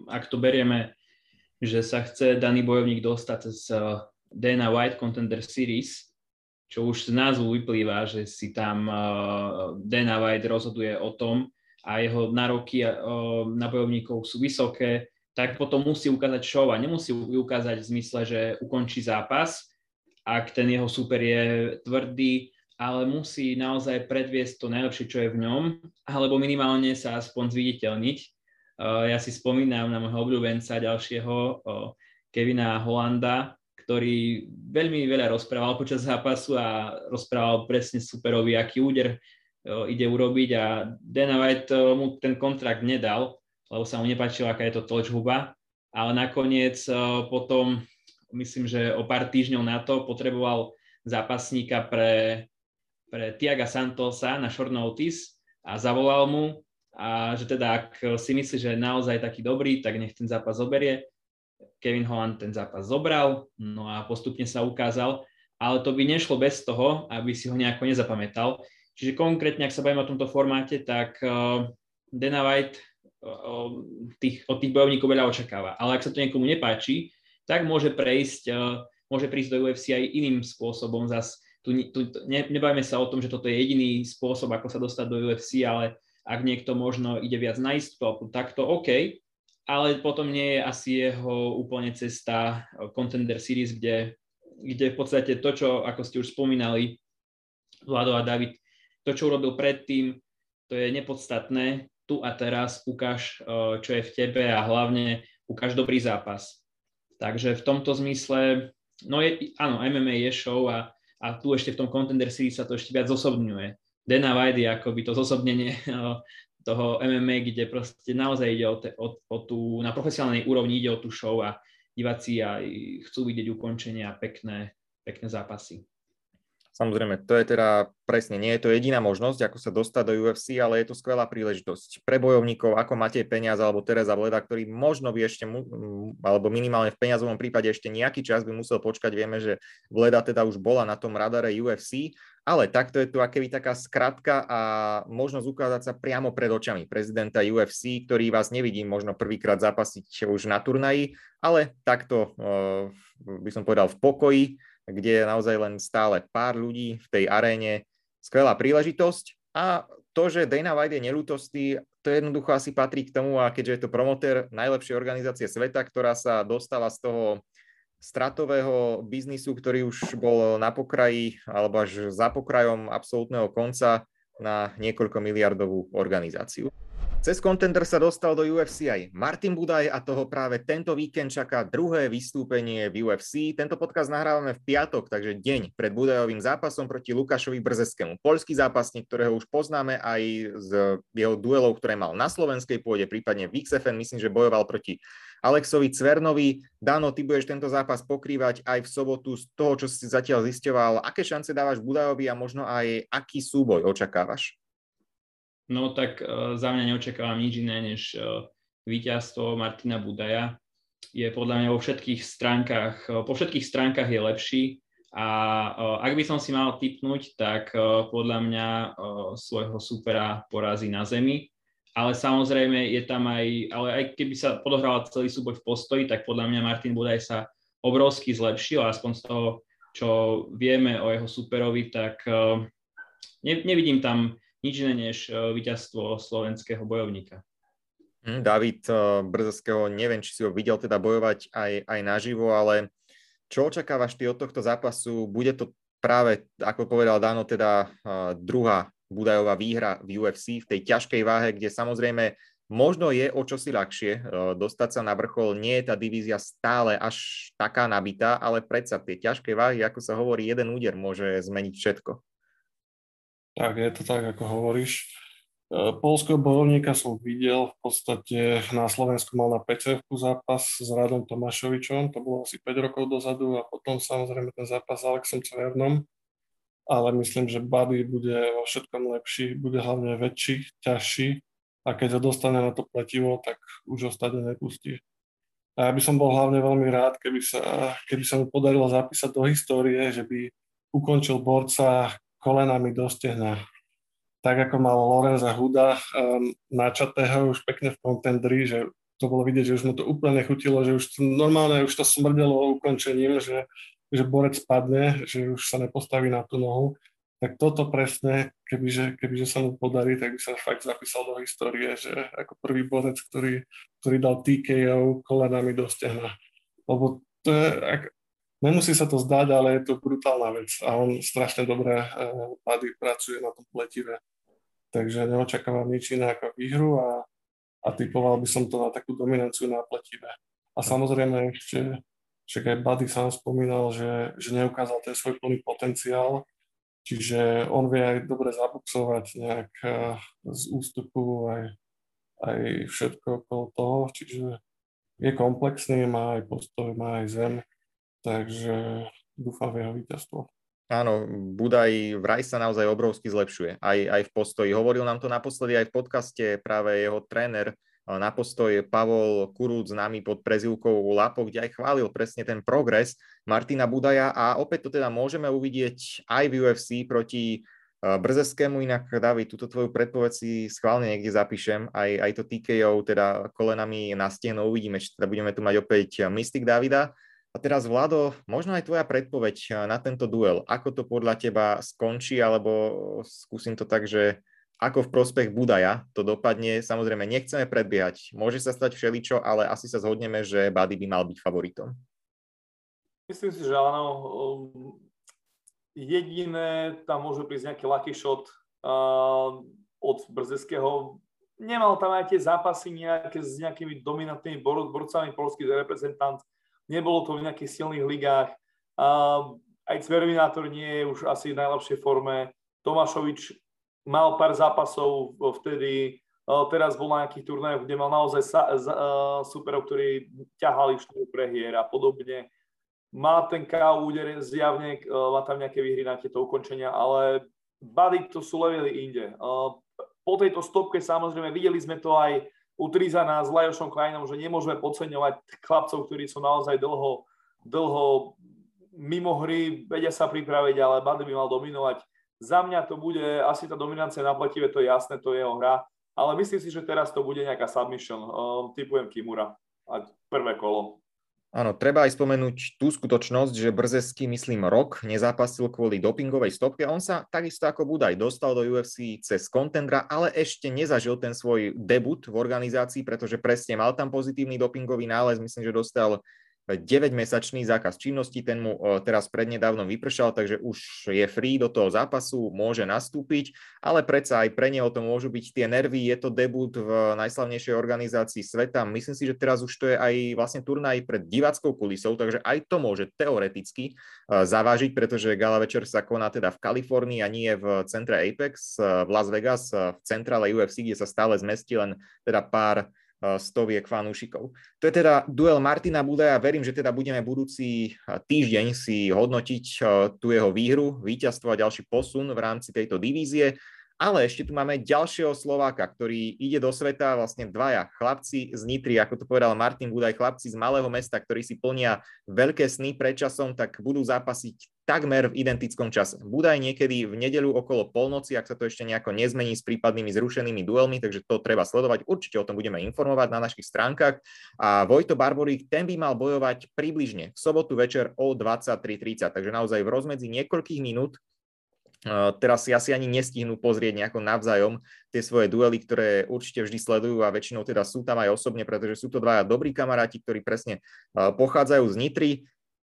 ak to berieme, že sa chce daný bojovník dostať z eh, Dana White Contender Series, čo už z názvu vyplýva, že si tam eh, Dana White rozhoduje o tom a jeho nároky na bojovníkov sú vysoké, tak potom musí ukázať show a nemusí ukázať v zmysle, že ukončí zápas, ak ten jeho super je tvrdý, ale musí naozaj predviesť to najlepšie, čo je v ňom, alebo minimálne sa aspoň zviditeľniť. Ja si spomínam na môjho obľúbenca ďalšieho, Kevina Holanda, ktorý veľmi veľa rozprával počas zápasu a rozprával presne superovi, aký úder ide urobiť a Dana White mu ten kontrakt nedal, lebo sa mu nepáčilo, aká je to tlačhuba, ale nakoniec potom myslím, že o pár týždňov na to potreboval zápasníka pre, pre Tiaga Santosa na short notice a zavolal mu, a že teda ak si myslí, že je naozaj taký dobrý, tak nech ten zápas zoberie. Kevin Holland ten zápas zobral, no a postupne sa ukázal, ale to by nešlo bez toho, aby si ho nejako nezapamätal. Čiže konkrétne, ak sa bavíme o tomto formáte, tak uh, Dana White uh, tých, od tých bojovníkov veľa očakáva. Ale ak sa to niekomu nepáči, tak môže prejsť, eh, môže prísť do UFC aj iným spôsobom. Zas tu, tu ne, nebajme sa o tom, že toto je jediný spôsob, ako sa dostať do UFC, ale ak niekto možno ide viac na istotu, tak to OK, ale potom nie je asi jeho úplne cesta eh, Contender Series, kde, kde v podstate to, čo, ako ste už spomínali, Vlado a David, to, čo urobil predtým, to je nepodstatné. Tu a teraz ukáž, eh, čo je v tebe a hlavne ukáž dobrý zápas. Takže v tomto zmysle, no je, áno, MMA je show a, a tu ešte v tom Contender Series sa to ešte viac zosobňuje. Dana White je akoby to zosobnenie toho MMA, kde proste naozaj ide o, te, o, o tú, na profesionálnej úrovni ide o tú show a diváci aj chcú vidieť ukončenia a pekné, pekné zápasy. Samozrejme, to je teda presne, nie je to jediná možnosť, ako sa dostať do UFC, ale je to skvelá príležitosť pre bojovníkov ako Matej Peniaz alebo Teresa Vleda, ktorý možno by ešte, alebo minimálne v peňazovom prípade ešte nejaký čas by musel počkať. Vieme, že Vleda teda už bola na tom radare UFC, ale takto je tu akéby taká skratka a možnosť ukázať sa priamo pred očami prezidenta UFC, ktorý vás nevidí možno prvýkrát zapasiť už na turnaji, ale takto uh, by som povedal v pokoji kde je naozaj len stále pár ľudí v tej aréne. Skvelá príležitosť a to, že Dana White je nelútostý, to jednoducho asi patrí k tomu a keďže je to promotér najlepšej organizácie sveta, ktorá sa dostala z toho stratového biznisu, ktorý už bol na pokraji alebo až za pokrajom absolútneho konca na niekoľko miliardovú organizáciu. Cez Contender sa dostal do UFC aj Martin Budaj a toho práve tento víkend čaká druhé vystúpenie v UFC. Tento podcast nahrávame v piatok, takže deň pred Budajovým zápasom proti Lukášovi Brzeskému. Polský zápasník, ktorého už poznáme aj z jeho duelov, ktoré mal na slovenskej pôde, prípadne v XFN, myslím, že bojoval proti Alexovi Cvernovi. Dano, ty budeš tento zápas pokrývať aj v sobotu z toho, čo si zatiaľ zisťoval. Aké šance dávaš Budajovi a možno aj aký súboj očakávaš? No tak uh, za mňa neočakávam nič iné než uh, víťazstvo Martina Budaja. Je podľa mňa vo všetkých stránkach, uh, po všetkých stránkach je lepší a uh, ak by som si mal typnúť, tak uh, podľa mňa uh, svojho supera porazí na zemi. Ale samozrejme je tam aj, ale aj keby sa podohral celý súboj v postoji, tak podľa mňa Martin Budaj sa obrovsky zlepšil, aspoň z toho, čo vieme o jeho superovi, tak ne, nevidím tam nič iné než e, víťazstvo slovenského bojovníka. Hm, David e, Brzeského, neviem, či si ho videl teda bojovať aj, aj naživo, ale čo očakávaš ty od tohto zápasu? Bude to práve, ako povedal Dano, teda uh, druhá Budajová výhra v UFC v tej ťažkej váhe, kde samozrejme možno je o čosi ľahšie dostať sa na vrchol. Nie je tá divízia stále až taká nabitá, ale predsa tie ťažké váhy, ako sa hovorí, jeden úder môže zmeniť všetko. Tak je to tak, ako hovoríš. E, polského bojovníka som videl, v podstate na Slovensku mal na pcf zápas s Radom Tomášovičom, to bolo asi 5 rokov dozadu a potom samozrejme ten zápas s Alexom Cvernom, ale myslím, že Buddy bude vo všetkom lepší, bude hlavne väčší, ťažší a keď ho dostane na to pletivo, tak už ho stade nepustí. A ja by som bol hlavne veľmi rád, keby sa, keby sa mu podarilo zapísať do histórie, že by ukončil borca kolenami do stehna. Tak ako mal Lorenza Huda um, načatého už pekne v kontendri, že to bolo vidieť, že už mu to úplne nechutilo, že už normálne už to smrdelo ukončením, že, že borec spadne, že už sa nepostaví na tú nohu. Tak toto presne, kebyže, kebyže sa mu podarí, tak by sa fakt zapísal do histórie, že ako prvý borec, ktorý, ktorý dal TKO kolenami do stehna. Lebo to je, Nemusí sa to zdať, ale je to brutálna vec a on strašne dobre uh, pracuje na tom pletive. Takže neočakávam nič iné ako výhru a, a typoval by som to na takú dominanciu na pletive. A samozrejme ešte, však aj Buddy sám spomínal, že, že neukázal ten svoj plný potenciál, čiže on vie aj dobre zabuxovať nejak uh, z ústupu aj, aj všetko okolo toho, čiže je komplexný, má aj postoj, má aj zem, takže dúfam v jeho víťazstvo. Áno, Budaj vraj sa naozaj obrovsky zlepšuje, aj, aj v postoji. Hovoril nám to naposledy aj v podcaste práve jeho tréner na postoj Pavol Kurúc nami pod prezivkou Lapo, kde aj chválil presne ten progres Martina Budaja. A opäť to teda môžeme uvidieť aj v UFC proti Brzeskému, inak David, túto tvoju predpoveď si schválne niekde zapíšem, aj, aj to TKO, teda kolenami na steno uvidíme, či teda budeme tu mať opäť Mystik Davida, a teraz, Vlado, možno aj tvoja predpoveď eh, na tento duel. Ako to podľa teba skončí, alebo skúsim to tak, že ako v prospech Budaja to dopadne. Samozrejme, nechceme predbiehať. Môže sa stať všeličo, ale asi sa zhodneme, že Buddy by mal byť favoritom. Myslím si, že áno. Jediné, tam môže prísť nejaký lucky shot uh, od Brzeského. Nemal tam aj tie zápasy nejaké s nejakými dominantnými borcami, polský reprezentant nebolo to v nejakých silných ligách. Aj Cverminátor nie je už asi v najlepšej forme. Tomášovič mal pár zápasov vtedy, teraz bol na nejakých turnajoch, kde mal naozaj superov, ktorí ťahali štúru prehier a podobne. Má ten KO úder zjavne, má tam nejaké výhry na tieto ukončenia, ale Buddy to sú levely inde. Po tejto stopke samozrejme videli sme to aj u Trizana s Lajošom Kleinom, že nemôžeme podceňovať chlapcov, ktorí sú naozaj dlho, dlho mimo hry, vedia sa pripraviť, ale Bady by mal dominovať. Za mňa to bude asi tá dominancia na pletive, to je jasné, to je jeho hra, ale myslím si, že teraz to bude nejaká submission. Um, typujem Kimura a prvé kolo. Áno, treba aj spomenúť tú skutočnosť, že Brzesky, myslím, rok nezápasil kvôli dopingovej stopke. On sa takisto ako Budaj dostal do UFC cez kontendra, ale ešte nezažil ten svoj debut v organizácii, pretože presne mal tam pozitívny dopingový nález. Myslím, že dostal 9-mesačný zákaz činnosti, ten mu e, teraz prednedávnom vypršal, takže už je free do toho zápasu, môže nastúpiť, ale predsa aj pre neho to môžu byť tie nervy, je to debut v najslavnejšej organizácii sveta. Myslím si, že teraz už to je aj vlastne turnaj pred diváckou kulisou, takže aj to môže teoreticky e, zavážiť, pretože gala večer sa koná teda v Kalifornii a nie v centre Apex e, v Las Vegas, v centrále UFC, kde sa stále zmestí len teda pár stoviek fanúšikov. To je teda duel Martina Budaja. Verím, že teda budeme budúci týždeň si hodnotiť tú jeho výhru, víťazstvo a ďalší posun v rámci tejto divízie. Ale ešte tu máme ďalšieho Slováka, ktorý ide do sveta, vlastne dvaja chlapci z Nitry, ako to povedal Martin Budaj, chlapci z malého mesta, ktorí si plnia veľké sny pred časom, tak budú zápasiť takmer v identickom čase. Budaj niekedy v nedeľu okolo polnoci, ak sa to ešte nejako nezmení s prípadnými zrušenými duelmi, takže to treba sledovať. Určite o tom budeme informovať na našich stránkach. A Vojto Barborík, ten by mal bojovať približne v sobotu večer o 23.30, takže naozaj v rozmedzi niekoľkých minút Teraz si asi ani nestihnú pozrieť nejako navzájom tie svoje duely, ktoré určite vždy sledujú a väčšinou teda sú tam aj osobne, pretože sú to dvaja dobrí kamaráti, ktorí presne pochádzajú z Nitry.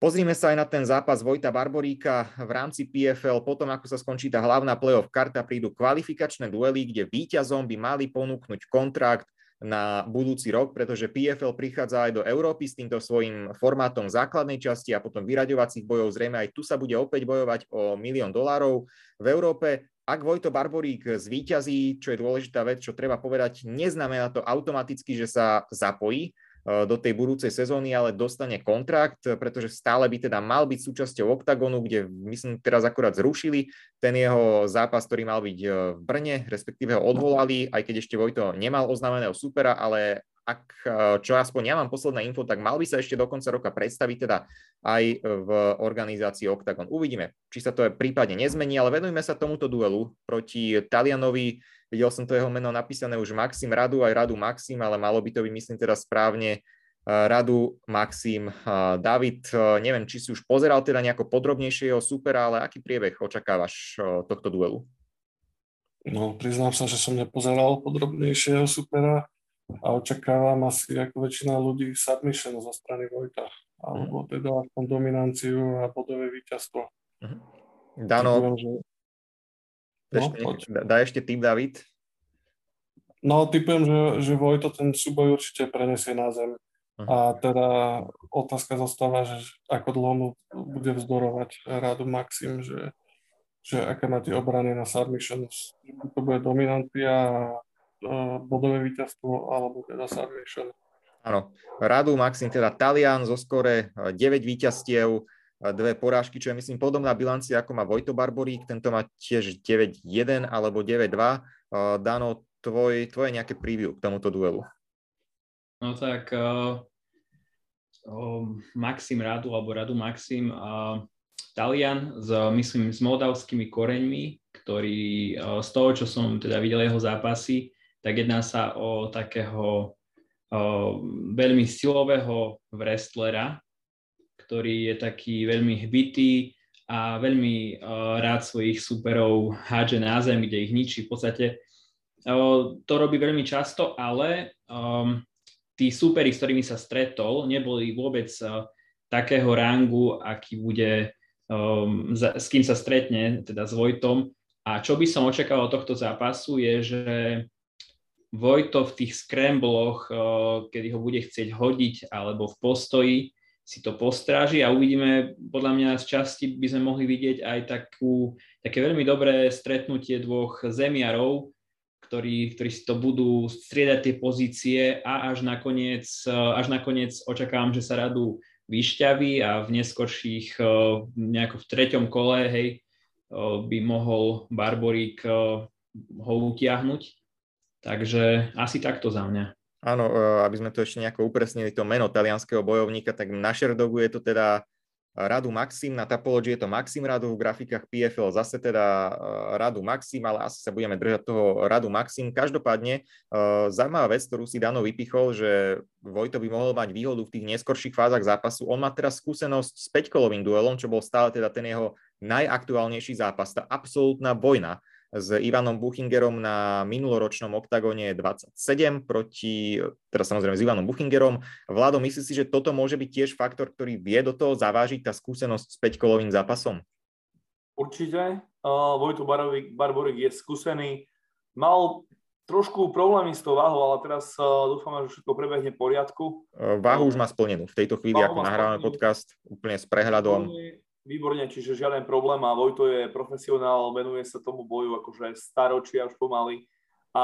Pozrime sa aj na ten zápas Vojta Barboríka v rámci PFL. Potom, ako sa skončí tá hlavná playoff karta, prídu kvalifikačné duely, kde víťazom by mali ponúknuť kontrakt na budúci rok, pretože PFL prichádza aj do Európy s týmto svojím formátom základnej časti a potom vyraďovacích bojov. Zrejme aj tu sa bude opäť bojovať o milión dolárov. V Európe ak Vojto Barborík zvíťazí, čo je dôležitá vec, čo treba povedať, neznamená to automaticky, že sa zapojí do tej budúcej sezóny, ale dostane kontrakt, pretože stále by teda mal byť súčasťou OKTAGONu, kde myslím teraz akurát zrušili ten jeho zápas, ktorý mal byť e, v Brne, respektíve ho odvolali, aj keď ešte Vojto nemal oznámeného supera, ale ak, e, čo aspoň ja mám posledné info, tak mal by sa ešte do konca roka predstaviť teda aj v organizácii OKTAGON. Uvidíme, či sa to prípadne nezmení, ale venujme sa tomuto duelu proti Talianovi Videl som to jeho meno napísané už Maxim Radu, aj Radu Maxim, ale malo by to byť, myslím, teraz správne Radu Maxim David. Neviem, či si už pozeral teda nejako podrobnejšie jeho supera, ale aký priebeh očakávaš tohto duelu? No, priznám sa, že som nepozeral podrobnejšie jeho supera a očakávam asi ako väčšina ľudí submission zo strany Vojta, alebo mhm. teda aspoň dominanciu a bodové víťazstvo. Mhm. Dano, že... No, ešte, daj ešte tým, David. No, typujem, že, že Vojto ten súboj určite prenesie na zem. Uh-huh. A teda otázka zostáva, že ako dlho mu bude vzdorovať rádu Maxim, že, že aké má tie obrany na submission. To bude dominancia a bodové víťazstvo, alebo teda submission. Áno, Radu Maxim, teda Talian zo skore 9 víťazstiev, dve porážky, čo je myslím podobná bilancia, ako má Vojto Barborík, tento má tiež 9-1 alebo 9-2. Dano, tvoj, tvoje nejaké preview k tomuto duelu? No tak uh, uh, Maxim Radu alebo Radu Maxim uh, Talian s, myslím, s moldavskými koreňmi, ktorý uh, z toho, čo som teda videl jeho zápasy, tak jedná sa o takého uh, veľmi silového wrestlera, ktorý je taký veľmi hbitý a veľmi uh, rád svojich superov hádže na zem, kde ich ničí. V podstate uh, to robí veľmi často, ale tí superi, s ktorými sa stretol, neboli vôbec takého rangu, aký bude, um, za, s kým sa stretne, teda s Vojtom. A čo by som očakával od tohto zápasu je, že Vojto v tých scrambloch, uh, kedy ho bude chcieť hodiť alebo v postoji, si to postráži a uvidíme, podľa mňa z časti by sme mohli vidieť aj takú, také veľmi dobré stretnutie dvoch zemiarov, ktorí, ktorí si to budú striedať tie pozície a až nakoniec, až nakoniec očakávam, že sa radu vyšťaví a v neskorších, nejako v treťom kole, hej, by mohol Barborík ho utiahnuť. Takže asi takto za mňa. Áno, e, aby sme to ešte nejako upresnili, to meno talianského bojovníka, tak na Sherdogu je to teda Radu Maxim, na Tapology je to Maxim Radu, v grafikách PFL zase teda e, Radu Maxim, ale asi sa budeme držať toho Radu Maxim. Každopádne e, zaujímavá vec, ktorú si Dano vypichol, že Vojto by mohol mať výhodu v tých neskorších fázach zápasu. On má teraz skúsenosť s 5-kolovým duelom, čo bol stále teda ten jeho najaktuálnejší zápas, tá absolútna vojna s Ivanom Buchingerom na minuloročnom oktagóne 27 proti, teraz samozrejme s Ivanom Buchingerom. Vlado, myslíš si, že toto môže byť tiež faktor, ktorý vie do toho zavážiť tá skúsenosť s 5-kolovým zápasom? Určite. Uh, Vojto Barborik je skúsený. Mal trošku problémy s tou váhou, ale teraz uh, dúfam, že všetko prebehne v poriadku. Váhu už má splnenú. V tejto chvíli, váhu ako nahrávame podcast, úplne s prehľadom. Výborne, čiže žiaden problém a Vojto je profesionál, venuje sa tomu boju akože staročia už pomaly. A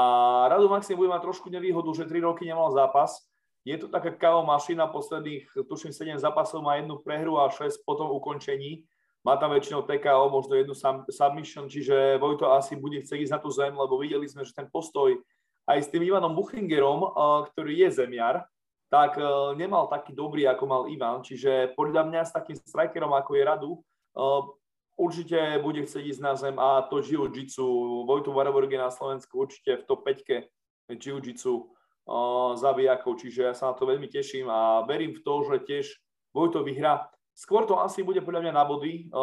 Radu Maxim bude mať trošku nevýhodu, že 3 roky nemal zápas. Je to taká KO mašina, posledných, tuším, 7 zápasov má jednu prehru a 6 potom ukončení. Má tam väčšinou TKO, možno jednu submission, čiže Vojto asi bude chcieť ísť na tú zem, lebo videli sme, že ten postoj aj s tým Ivanom Buchingerom, ktorý je zemiar, tak uh, nemal taký dobrý, ako mal Ivan. Čiže podľa mňa s takým strikerom, ako je Radu, uh, určite bude chcieť ísť na zem a to jiu-jitsu, Vojtu Varaborg je na Slovensku určite v top 5 jiu-jitsu uh, zabijakov, čiže ja sa na to veľmi teším a verím v to, že tiež Vojto vyhrá. Skôr to asi bude podľa mňa na body.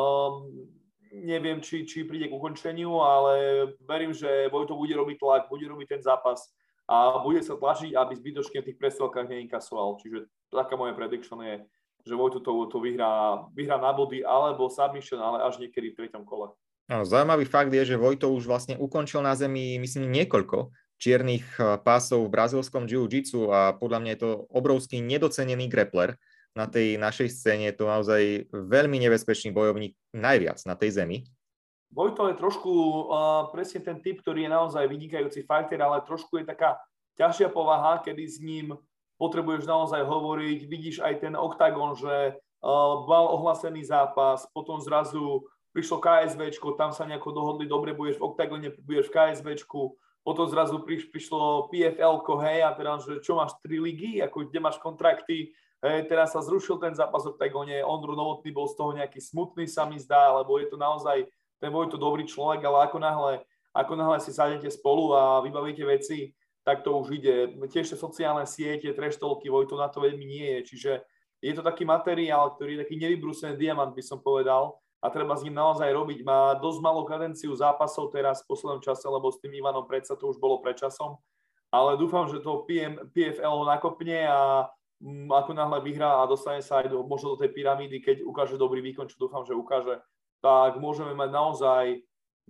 Neviem, či, či príde k ukončeniu, ale verím, že Vojto bude robiť tlak, bude robiť ten zápas a bude sa tlačiť, aby zbytočne v tých prestrelkách neinkasoval. Čiže taká moja prediction je, že Vojtu to, to vyhrá, vyhrá na body alebo submission, ale až niekedy v treťom kole. No, zaujímavý fakt je, že Vojto už vlastne ukončil na zemi, myslím, niekoľko čiernych eh, pásov v brazilskom jiu-jitsu a podľa mňa je to obrovský nedocenený grappler na tej našej scéne. Je to naozaj veľmi nebezpečný bojovník najviac na tej zemi. Vojto je trošku uh, presne ten typ, ktorý je naozaj vynikajúci fighter, ale trošku je taká ťažšia povaha, kedy s ním potrebuješ naozaj hovoriť. Vidíš aj ten oktagon, že uh, mal ohlásený zápas, potom zrazu prišlo KSV, tam sa nejako dohodli, dobre, budeš v oktagone, budeš v KSV, potom zrazu priš, prišlo PFL, hej, a teraz, že čo máš, tri ligy, ako kde máš kontrakty, hej, teraz sa zrušil ten zápas v oktagone, Ondru Novotný bol z toho nejaký smutný, sa mi zdá, lebo je to naozaj ten Vojto dobrý človek, ale ako náhle, ako náhle si sadnete spolu a vybavíte veci, tak to už ide. Tiež sociálne siete, treštolky, Vojto na to veľmi nie je, čiže je to taký materiál, ktorý je taký nevybrúsený diamant, by som povedal, a treba s ním naozaj robiť. Má dosť malú kadenciu zápasov teraz v poslednom čase, lebo s tým Ivanom predsa to už bolo predčasom, ale dúfam, že to PM, PFL nakopne a m, mm, ako náhle vyhrá a dostane sa aj do, možno do tej pyramídy, keď ukáže dobrý výkon, čo dúfam, že ukáže, tak môžeme mať naozaj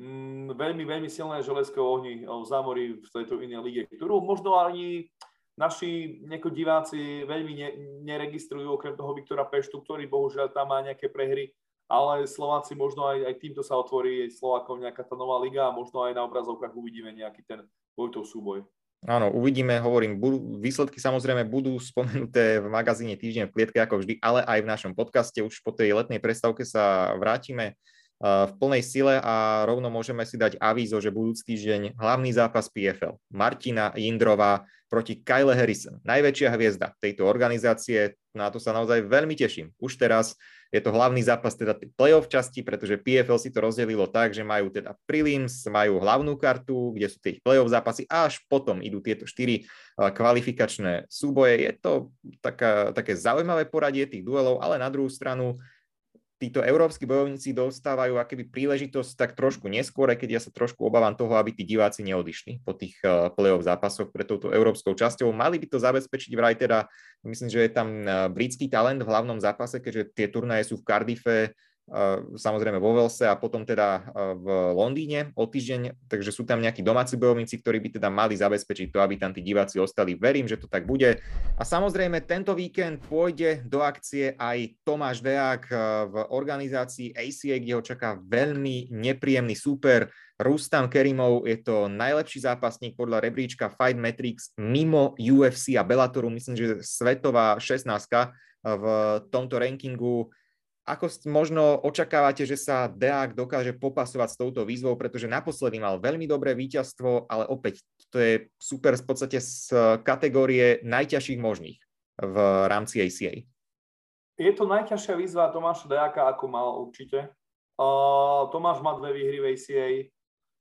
mm, veľmi, veľmi silné železké ohni v zámori v tejto inej lige, ktorú možno ani naši neko diváci veľmi ne, neregistrujú, okrem toho Viktora Peštu, ktorý bohužiaľ tam má nejaké prehry, ale Slováci možno aj, aj týmto sa otvorí Slovákov nejaká tá nová liga a možno aj na obrazovkách uvidíme nejaký ten Vojtov súboj. Áno, uvidíme, hovorím, budú, výsledky samozrejme budú spomenuté v magazíne Týždeň v klietke ako vždy, ale aj v našom podcaste. Už po tej letnej prestávke sa vrátime v plnej sile a rovno môžeme si dať avízo, že budúci týždeň hlavný zápas PFL. Martina Jindrová proti Kyle Harrison, najväčšia hviezda tejto organizácie. Na to sa naozaj veľmi teším. Už teraz je to hlavný zápas teda playoff časti, pretože PFL si to rozdelilo tak, že majú teda prelims, majú hlavnú kartu, kde sú tie playoff zápasy a až potom idú tieto štyri kvalifikačné súboje. Je to taká, také zaujímavé poradie tých duelov, ale na druhú stranu títo európsky bojovníci dostávajú akéby príležitosť tak trošku neskôr, keď ja sa trošku obávam toho, aby tí diváci neodišli po tých uh, play-off zápasoch pre touto európskou časťou. Mali by to zabezpečiť vraj teda, myslím, že je tam uh, britský talent v hlavnom zápase, keďže tie turnaje sú v Cardiffe, samozrejme vo Velse a potom teda v Londýne o týždeň, takže sú tam nejakí domáci bojovníci, ktorí by teda mali zabezpečiť to, aby tam tí diváci ostali. Verím, že to tak bude. A samozrejme tento víkend pôjde do akcie aj Tomáš Deák v organizácii ACA, kde ho čaká veľmi nepríjemný súper. Rustam Kerimov je to najlepší zápasník podľa rebríčka Fight Metrics mimo UFC a Bellatoru, myslím, že svetová 16 v tomto rankingu ako možno očakávate, že sa Deák dokáže popasovať s touto výzvou, pretože naposledy mal veľmi dobré víťazstvo, ale opäť to je super v podstate z kategórie najťažších možných v rámci ACA. Je to najťažšia výzva Tomáša Deáka, ako mal určite. Uh, Tomáš má dve výhry v ACA,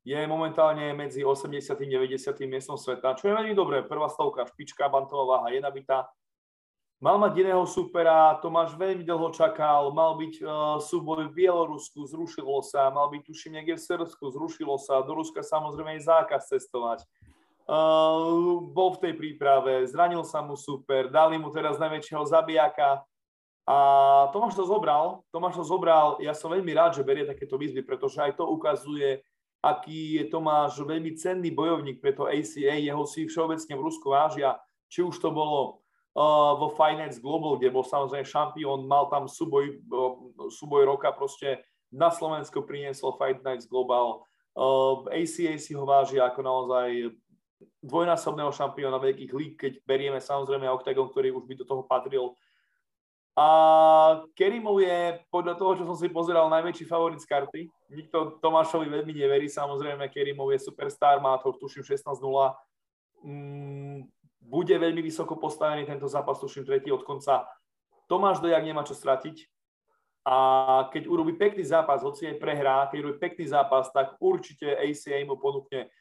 je momentálne medzi 80. a 90. miestom sveta, čo je veľmi dobré. Prvá stovka, špička, bantová váha je nabitá. Mal mať iného supera, Tomáš veľmi dlho čakal, mal byť uh, súboj v Bielorusku, zrušilo sa, mal byť tuším niekde v Srbsku, zrušilo sa, do Ruska samozrejme je zákaz cestovať. Uh, bol v tej príprave, zranil sa mu super, dali mu teraz najväčšieho zabijaka a Tomáš to zobral, Tomáš to zobral, ja som veľmi rád, že berie takéto výzvy, pretože aj to ukazuje, aký je Tomáš veľmi cenný bojovník pre to ACA, jeho si všeobecne v Rusku vážia, či už to bolo vo Finance Global, kde bol samozrejme šampión, mal tam súboj, uh, súboj roka, proste na Slovensko priniesol Nights Global. ACA si ho váži ako naozaj dvojnásobného šampióna veľkých líg, keď berieme samozrejme Octagon, ktorý už by do toho patril. A Kerimov je podľa toho, čo som si pozeral, najväčší favorit z karty. Nikto Tomášovi veľmi neverí, samozrejme Kerimov je superstar, má to tuším 16-0. Mm, bude veľmi vysoko postavený tento zápas, tuším tretí od konca. Tomáš Dojak nemá čo stratiť a keď urobí pekný zápas, hoci aj prehrá, keď urobí pekný zápas, tak určite ACA mu ponúkne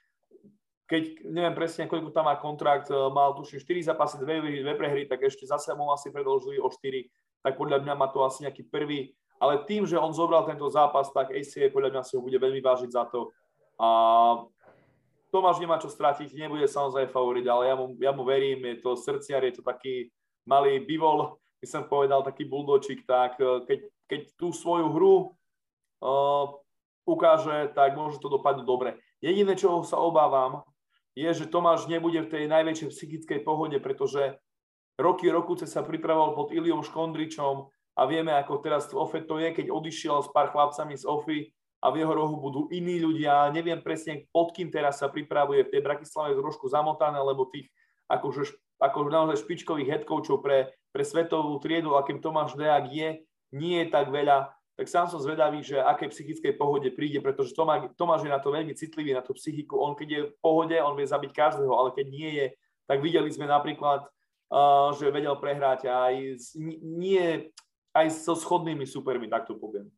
keď neviem presne, koľko tam má kontrakt, mal tuším 4 zápasy, 2, 2 prehry, tak ešte zase mu asi predložili o 4, tak podľa mňa má to asi nejaký prvý, ale tým, že on zobral tento zápas, tak ACA podľa mňa si ho bude veľmi vážiť za to. A Tomáš nemá čo stratiť, nebude samozrejme favorit, ale ja mu, ja mu verím, je to srdciar, je to taký malý bivol, by som povedal, taký buldočik, tak e, keď, keď tú svoju hru uh, ukáže, tak môže to dopadnúť dobre. Jediné, čo sa obávam, je, že Tomáš nebude v tej najväčšej psychickej pohode, pretože roky, roku sa pripravoval pod Iliom Škondričom a vieme, ako teraz v OFE to je, keď odišiel s pár chlapcami z OFI, a v jeho rohu budú iní ľudia. Neviem presne, pod kým teraz sa pripravuje. V tej Bratislave trošku zamotané, lebo tých akože, ako naozaj špičkových headcoachov pre, pre svetovú triedu, akým Tomáš Deák je, nie je tak veľa. Tak sám som zvedavý, že aké psychickej pohode príde, pretože Tomáš, Tomáš je na to veľmi citlivý, na tú psychiku. On keď je v pohode, on vie zabiť každého, ale keď nie je, tak videli sme napríklad, uh, že vedel prehrať aj, s, nie, aj so schodnými supermi, tak to poviem.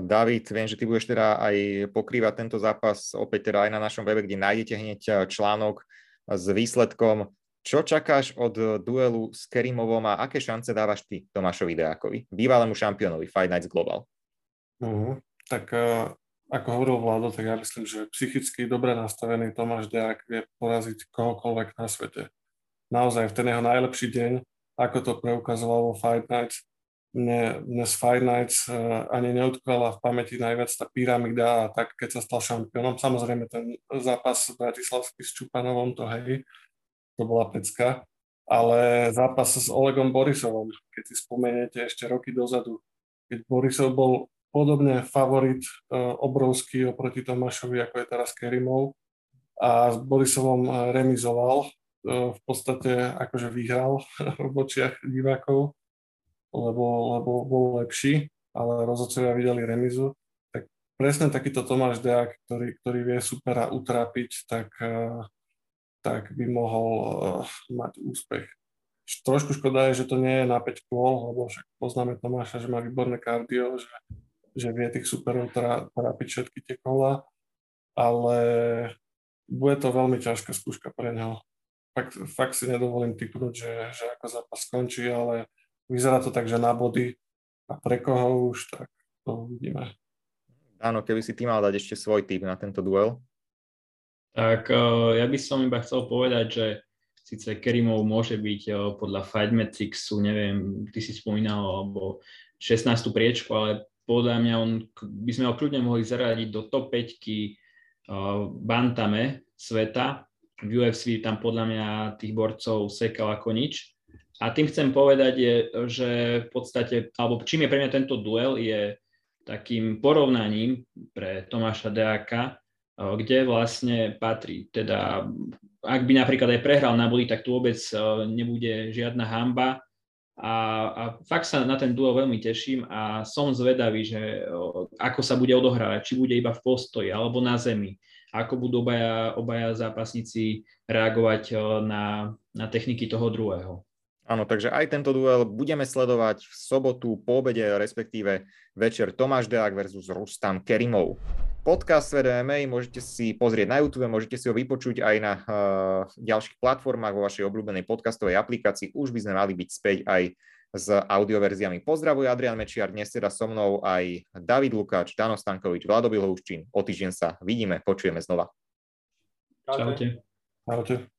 David, viem, že ty budeš teda aj pokrývať tento zápas opäť teda aj na našom webe, kde nájdete hneď článok s výsledkom. Čo čakáš od duelu s Kerimovom a aké šance dávaš ty Tomášovi Deákovi, bývalému šampiónovi Fight Nights Global? Uh, tak uh, ako hovoril Vlado, tak ja myslím, že psychicky dobre nastavený Tomáš Deák vie poraziť kohokoľvek na svete. Naozaj v ten jeho najlepší deň, ako to preukazoval vo Fight Nights, z Fight Nights uh, ani neutkala v pamäti najviac tá pyramída a tak, keď sa stal šampiónom. Samozrejme ten zápas Bratislavský s Čupanovom, to hej, to bola pecka. Ale zápas s Olegom Borisovom, keď si spomeniete ešte roky dozadu, keď Borisov bol podobne favorit uh, obrovský oproti Tomášovi, ako je teraz Kerimov a s Borisovom remizoval, uh, v podstate akože vyhral v očiach divákov lebo, lebo bol lepší, ale rozhodcovia videli remizu. Tak presne takýto Tomáš Deák, ktorý, ktorý vie supera utrápiť, tak, eh, tak by mohol eh, mať úspech. Trošku škoda je, že to nie je na 5 kôl, lebo však poznáme Tomáša, že má výborné kardio, že, že vie tých superov trápiť všetky tie kola, ale bude to veľmi ťažká skúška pre neho. Fakt, fakt si nedovolím typnúť, že, že ako zápas skončí, ale Vyzerá to tak, že na body a pre koho už, tak to uvidíme. Áno, keby si ty mal dať ešte svoj tip na tento duel. Tak uh, ja by som iba chcel povedať, že síce Kerimov môže byť uh, podľa Fight Metricsu, neviem, ty si spomínal, alebo 16. priečku, ale podľa mňa on, by sme ho kľudne mohli zaradiť do top 5 uh, bantame sveta. V UFC tam podľa mňa tých borcov sekal ako nič. A tým chcem povedať, je, že v podstate, alebo čím je pre mňa tento duel, je takým porovnaním pre Tomáša Deáka, kde vlastne patrí. Teda ak by napríklad aj prehral na body, tak tu vôbec nebude žiadna hamba. A, a fakt sa na ten duel veľmi teším a som zvedavý, že ako sa bude odohrávať, či bude iba v postoji alebo na zemi, ako budú obaja, obaja zápasníci reagovať na, na techniky toho druhého. Áno, takže aj tento duel budeme sledovať v sobotu po obede, respektíve večer Tomáš Deák versus Rustam Kerimov. podcast Svet MMA môžete si pozrieť na YouTube, môžete si ho vypočuť aj na uh, ďalších platformách vo vašej obľúbenej podcastovej aplikácii. Už by sme mali byť späť aj s audioverziami. Pozdravuj Adrian Mečiar, dnes teda so mnou aj David Lukáč, Dano Stankovič, Vladobil Houščín. O týždeň sa vidíme, počujeme znova. Čaute. Čaute.